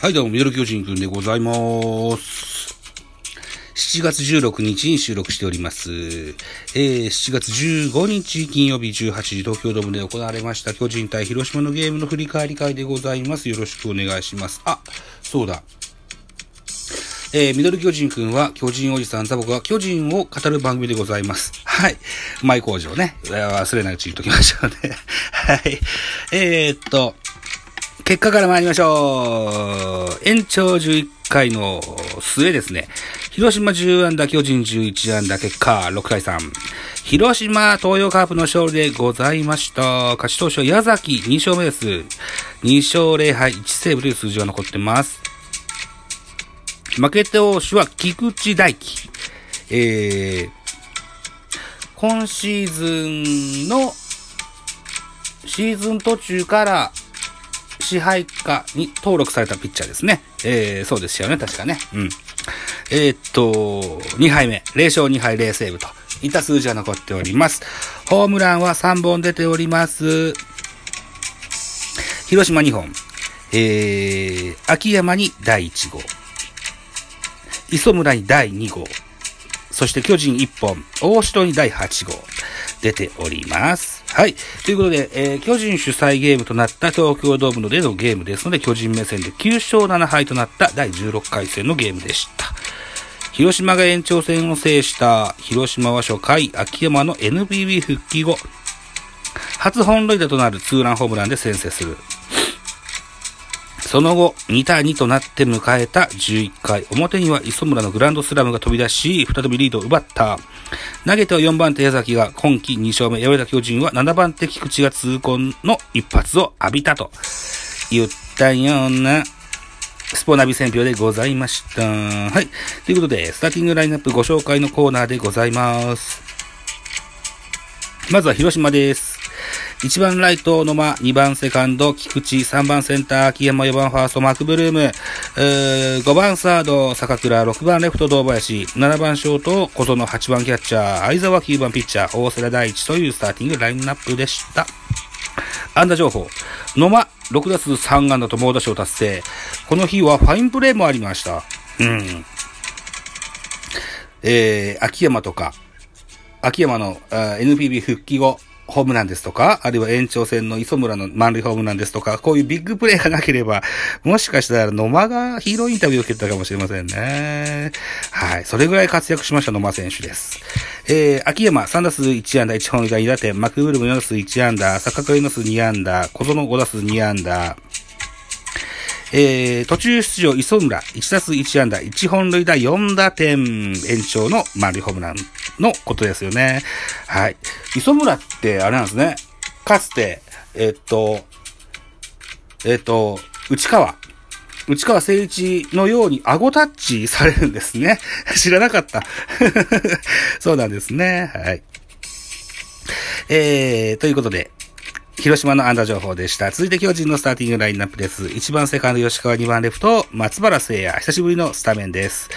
はい、どうも、ミドル巨人くんでございます。7月16日に収録しております。えー、7月15日金曜日18時東京ドームで行われました巨人対広島のゲームの振り返り会でございます。よろしくお願いします。あ、そうだ。えー、ミドル巨人くんは巨人おじさん、ザボが巨人を語る番組でございます。はい。前工場ね。忘れないうちに言っときましょうね。はい。えー、っと、結果から参りましょう。延長11回の末ですね。広島10安打、巨人11安打、結果6対3。広島東洋カープの勝利でございました。勝ち投手は矢崎2勝目です。2勝0敗1セーブという数字が残ってます。負け投手は菊池大輝。えー、今シーズンのシーズン途中から支配下に登録されたピッチャーですね。えー、そうですよね、確かね。うん。えー、っと、2敗目、0勝2敗0セーブといった数字が残っております。ホームランは3本出ております。広島2本、えー、秋山に第1号、磯村に第2号、そして巨人1本、大城に第8号、出ております。はい。ということで、えー、巨人主催ゲームとなった東京ドームのでのゲームですので、巨人目線で9勝7敗となった第16回戦のゲームでした。広島が延長戦を制した広島は初回、秋山の NBB 復帰後、初本塁打となるツーランホームランで先制する。その後、2対2となって迎えた11回表には磯村のグランドスラムが飛び出し、再びリードを奪った。投げては4番手矢崎が今季2勝目、敗れた巨人は7番手菊池が痛恨の一発を浴びたと言ったようなスポナビ選評でございました。はい。ということで、スターティングラインナップご紹介のコーナーでございます。まずは広島です。1番ライト、野間、2番セカンド、菊池、3番センター、秋山、4番ファースト、マクブルーム、えー5番サード、坂倉、6番レフト、堂林、7番ショート、小園、8番キャッチャー、相沢、9番ピッチャー、大瀬良大地というスターティングラインナップでした。安打情報。野間、6打数3安打と猛打賞達成。この日はファインプレーもありました。うん。えー、秋山とか、秋山の NPB 復帰後、ホームランですとか、あるいは延長戦の磯村の満塁ホームランですとか、こういうビッグプレーがなければ、もしかしたら野間がヒーローインタビューを受けてたかもしれませんね。はい。それぐらい活躍しました野間選手です。えー、秋山3打数1安打1本以外2打点、マクブルム4打数1安打、坂上の数2安打、小園5打数2安打、えー、途中出場、磯村、1打数1安打、1本塁打4打点、延長の丸いホームランのことですよね。はい。磯村って、あれなんですね。かつて、えっと、えっと、内川。内川誠一のように顎タッチされるんですね。知らなかった。そうなんですね。はい。えー、ということで、広島の安打情報でした。続いて巨人のスターティングラインナップです。1番セカンド吉川、2番レフト、松原聖也。久しぶりのスタメンです。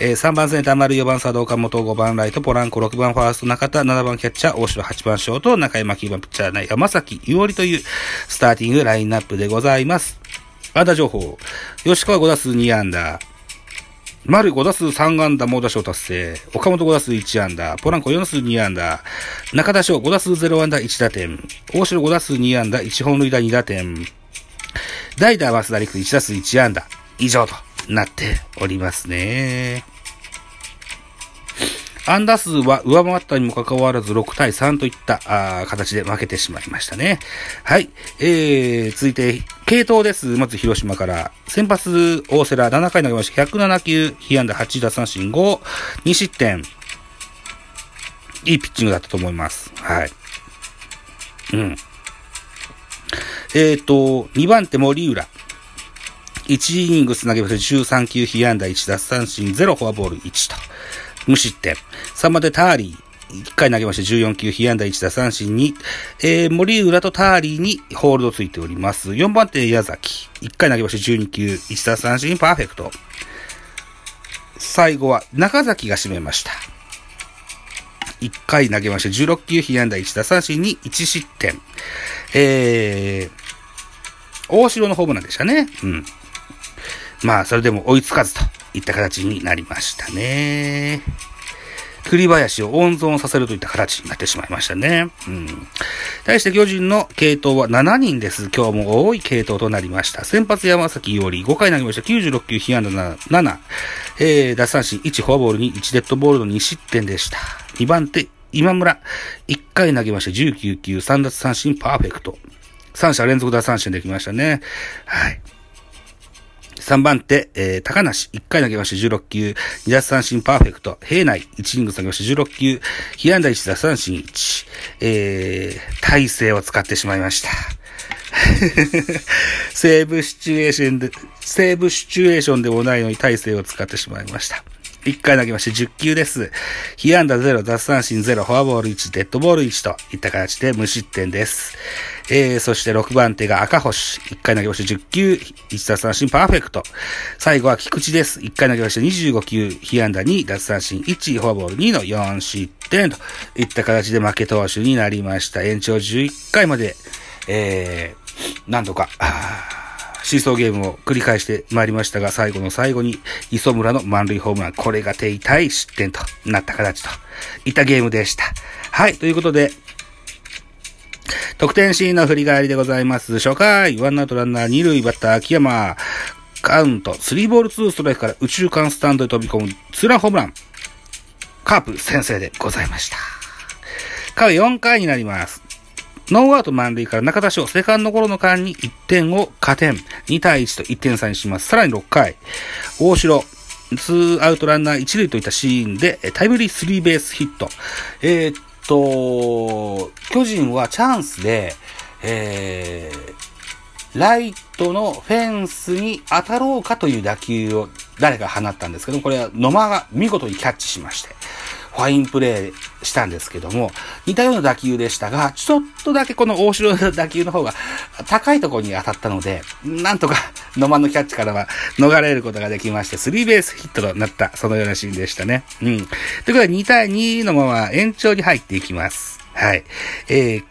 えー3番センター丸、4番サード岡本、5番ライト、ポランコ、6番ファースト中田、7番キャッチャー、大城、8番ショート、中山、9番ピッチャー内、山崎、伊織というスターティングラインナップでございます。安打情報。吉川5打数2安打。丸5打数3安打猛打賞達成。岡本5打数1安打。ポランコ4打数2安打。中田翔5打数0安打1打点。大城5打数2安打1本塁打2打点。代打は増田陸1打数1安打。以上となっておりますね。安打数は上回ったにもかかわらず6対3といったあ形で負けてしまいましたね。はい。えー、続いて、系統です。まず広島から。先発、大瀬良7回投げました。107球、被安打8打三振5、2失点。いいピッチングだったと思います。はい。うん。えっ、と、2番手森浦。1イニングス投げました。13球、被安打1奪三振0、フォアボール1と。無失点。3番手ターリー。1回投げまして14球、被安打1打三振に、えー、森浦とターリーにホールドついております。4番手矢崎。1回投げまして12球、1打三振パーフェクト。最後は中崎が締めました。1回投げまして16球、被安打1打三振に1失点。えー、大城のホームランでしたね。うん。まあ、それでも追いつかずといった形になりましたね。栗林を温存させるといった形になってしまいましたね。うん。対して巨人の系統は7人です。今日も多い系統となりました。先発山崎より5回投げました。96球、被安打7、えー、奪三振1、フォアボールに1、デッドボールの2失点でした。2番手、今村、1回投げました。19球、3奪三振パーフェクト。3者連続奪三振できましたね。はい。3番手、えー、高梨、1回投げまして16球、2奪三振パーフェクト、平内、1イニング投げまして16球、被安打1奪三振1、えー、体勢を使ってしまいました。セーブシチュエーションで、セーブシチュエーションでもないのに体勢を使ってしまいました。1回投げまして10球です。被安打0、奪三振0、フォアボール1、デッドボール1といった形で無失点です。えー、そして6番手が赤星。1回投げまして10球、1奪三振パーフェクト。最後は菊池です。1回投げまして25球、被安打2、奪三振1、フォアボール2の4失点といった形で負け投手になりました。延長11回まで、えー、なんとか、シーソーゲームを繰り返してまいりましたが、最後の最後に、磯村の満塁ホームラン、これが手痛い失点となった形といったゲームでした。はい、ということで、得点シーンの振り返りでございます。初回、ワンアウトランナー二塁バッター秋山、カウント、スリーボールツーストライクから宇宙間スタンドへ飛び込むツーランホームラン。カープ先生でございました。回4回になります。ノーアウト満塁から中田翔、セカンドゴロの間に1点を加点。2対1と1点差にします。さらに6回、大城、ツーアウトランナー1塁といったシーンで、タイムリースリーベースヒット。えー、っと、巨人はチャンスで、えー、ライトのフェンスに当たろうかという打球を誰か放ったんですけどこれは野間が見事にキャッチしまして、ファインプレーしたんですけども、似たような打球でしたが、ちょっとだけこの大城の打球の方が高いところに当たったので、なんとか 野間のキャッチからは逃れることができまして、スリーベースヒットとなった、そのようなシーンでしたね。うん。ということで、2対2のまま延長に入っていきます。はい。えー、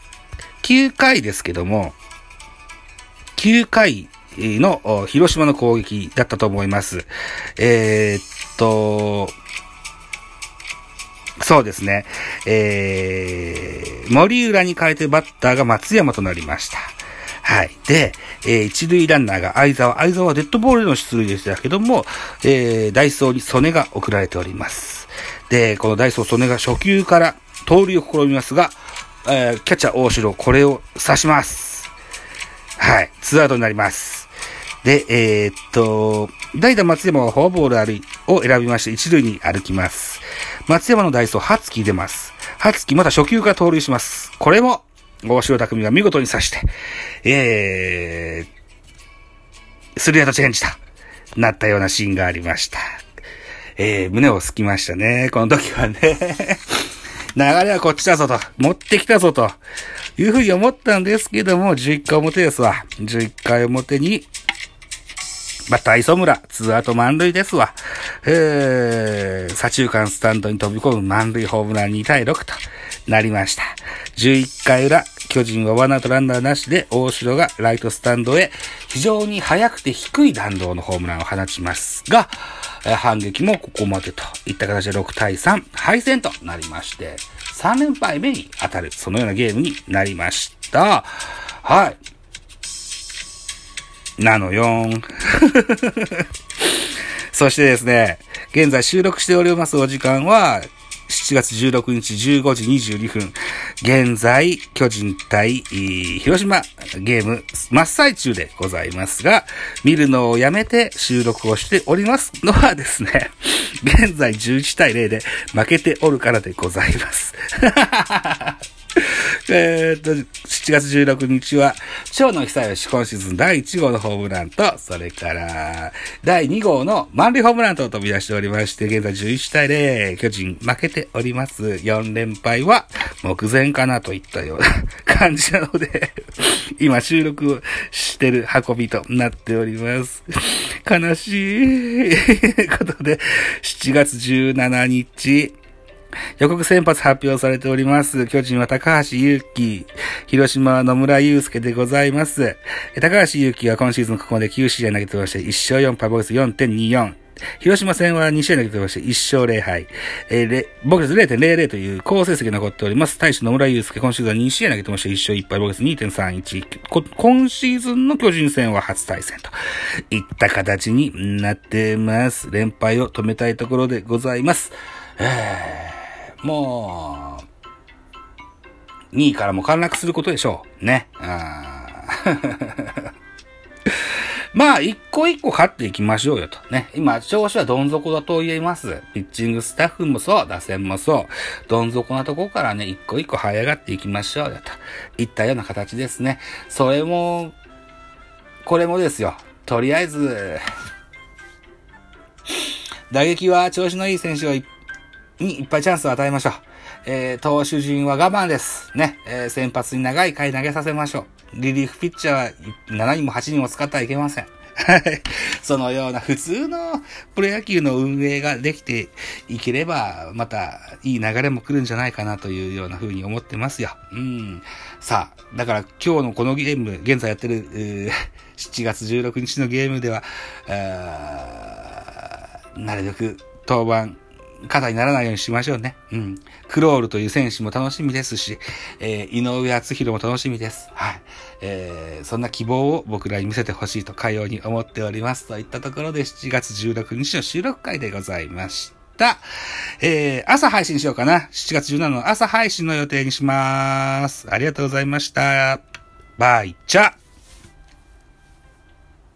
9回ですけども、9回の広島の攻撃だったと思います。えー、っと、そうですね。えー、森浦に変えてバッターが松山となりました。はい。で、えー、一塁ランナーが相沢。相沢はデッドボールでの出塁でしたけども、えー、ダイソーに曽根が送られております。で、このダイソー曽根が初球から盗塁を試みますが、えー、キャッチャー大城、これを刺します。はい。ツーアウトになります。で、えー、っと、代打松山はフォアボールを選びまして、一塁に歩きます。松山のダイソー、ハツキ出ます。ハツキまた初球から盗塁します。これも、大城匠が見事に刺して、えー、スリアウトチェンジとなったようなシーンがありました。えー、胸をすきましたね。この時はね。流れはこっちだぞと、持ってきたぞと、いうふうに思ったんですけども、11回表ですわ。11回表に、バッター磯村、ツーアウト満塁ですわ。えー、左中間スタンドに飛び込む満塁ホームラン2対6となりました。11回裏、巨人はワンアウトランナーなしで、大城がライトスタンドへ非常に速くて低い弾道のホームランを放ちますが、反撃もここまでといった形で6対3、敗戦となりまして、3連敗目に当たる、そのようなゲームになりました。はい。なのよん。そしてですね、現在収録しておりますお時間は、7月16日15時22分。現在、巨人対、広島ゲーム真っ最中でございますが、見るのをやめて収録をしておりますのはですね、現在11対0で負けておるからでございます。えっと、7月16日は、蝶野久義今シーズン第1号のホームランと、それから、第2号の満塁ホームランと飛び出しておりまして、現在11対0、巨人負けております。4連敗は目前かなといったような 感じなので今収録してる運びとなっております。悲しい ことで、7月17日、予告先発発表されております。巨人は高橋祐希、広島は野村祐介でございます。高橋祐希は今シーズンここまで9試合投げてまして、1勝4敗ボス4.24。広島戦は2試合投げてまして1勝0敗。えー、ボケス0.00という好成績残っております。大使野村祐介、今シーズンは2試合投げてまして1勝1敗、ボケス2.31。今シーズンの巨人戦は初対戦といった形になってます。連敗を止めたいところでございます。えー、もう、2位からも陥落することでしょう。ね。あ まあ、一個一個勝っていきましょうよと。ね。今、調子はどん底だと言えます。ピッチングスタッフもそう、打線もそう。どん底なとこからね、一個一個這い上がっていきましょうよと。いったような形ですね。それも、これもですよ。とりあえず、打撃は調子のいい選手にいっぱいチャンスを与えましょう。えー、投手陣は我慢です。ね。えー、先発に長い回投げさせましょう。リリーフピッチャーは7人も8人も使ってはいけません。はい。そのような普通のプロ野球の運営ができていければ、またいい流れも来るんじゃないかなというような風に思ってますよ。うん。さあ、だから今日のこのゲーム、現在やってる、7月16日のゲームでは、なるべく登板肩にならないようにしましょうね。うん。クロールという選手も楽しみですし、えー、井上敦弘も楽しみです。はい。えー、そんな希望を僕らに見せてほしいとかように思っております。といったところで7月16日の収録会でございました。えー、朝配信しようかな。7月17の朝配信の予定にします。ありがとうございました。バイチャ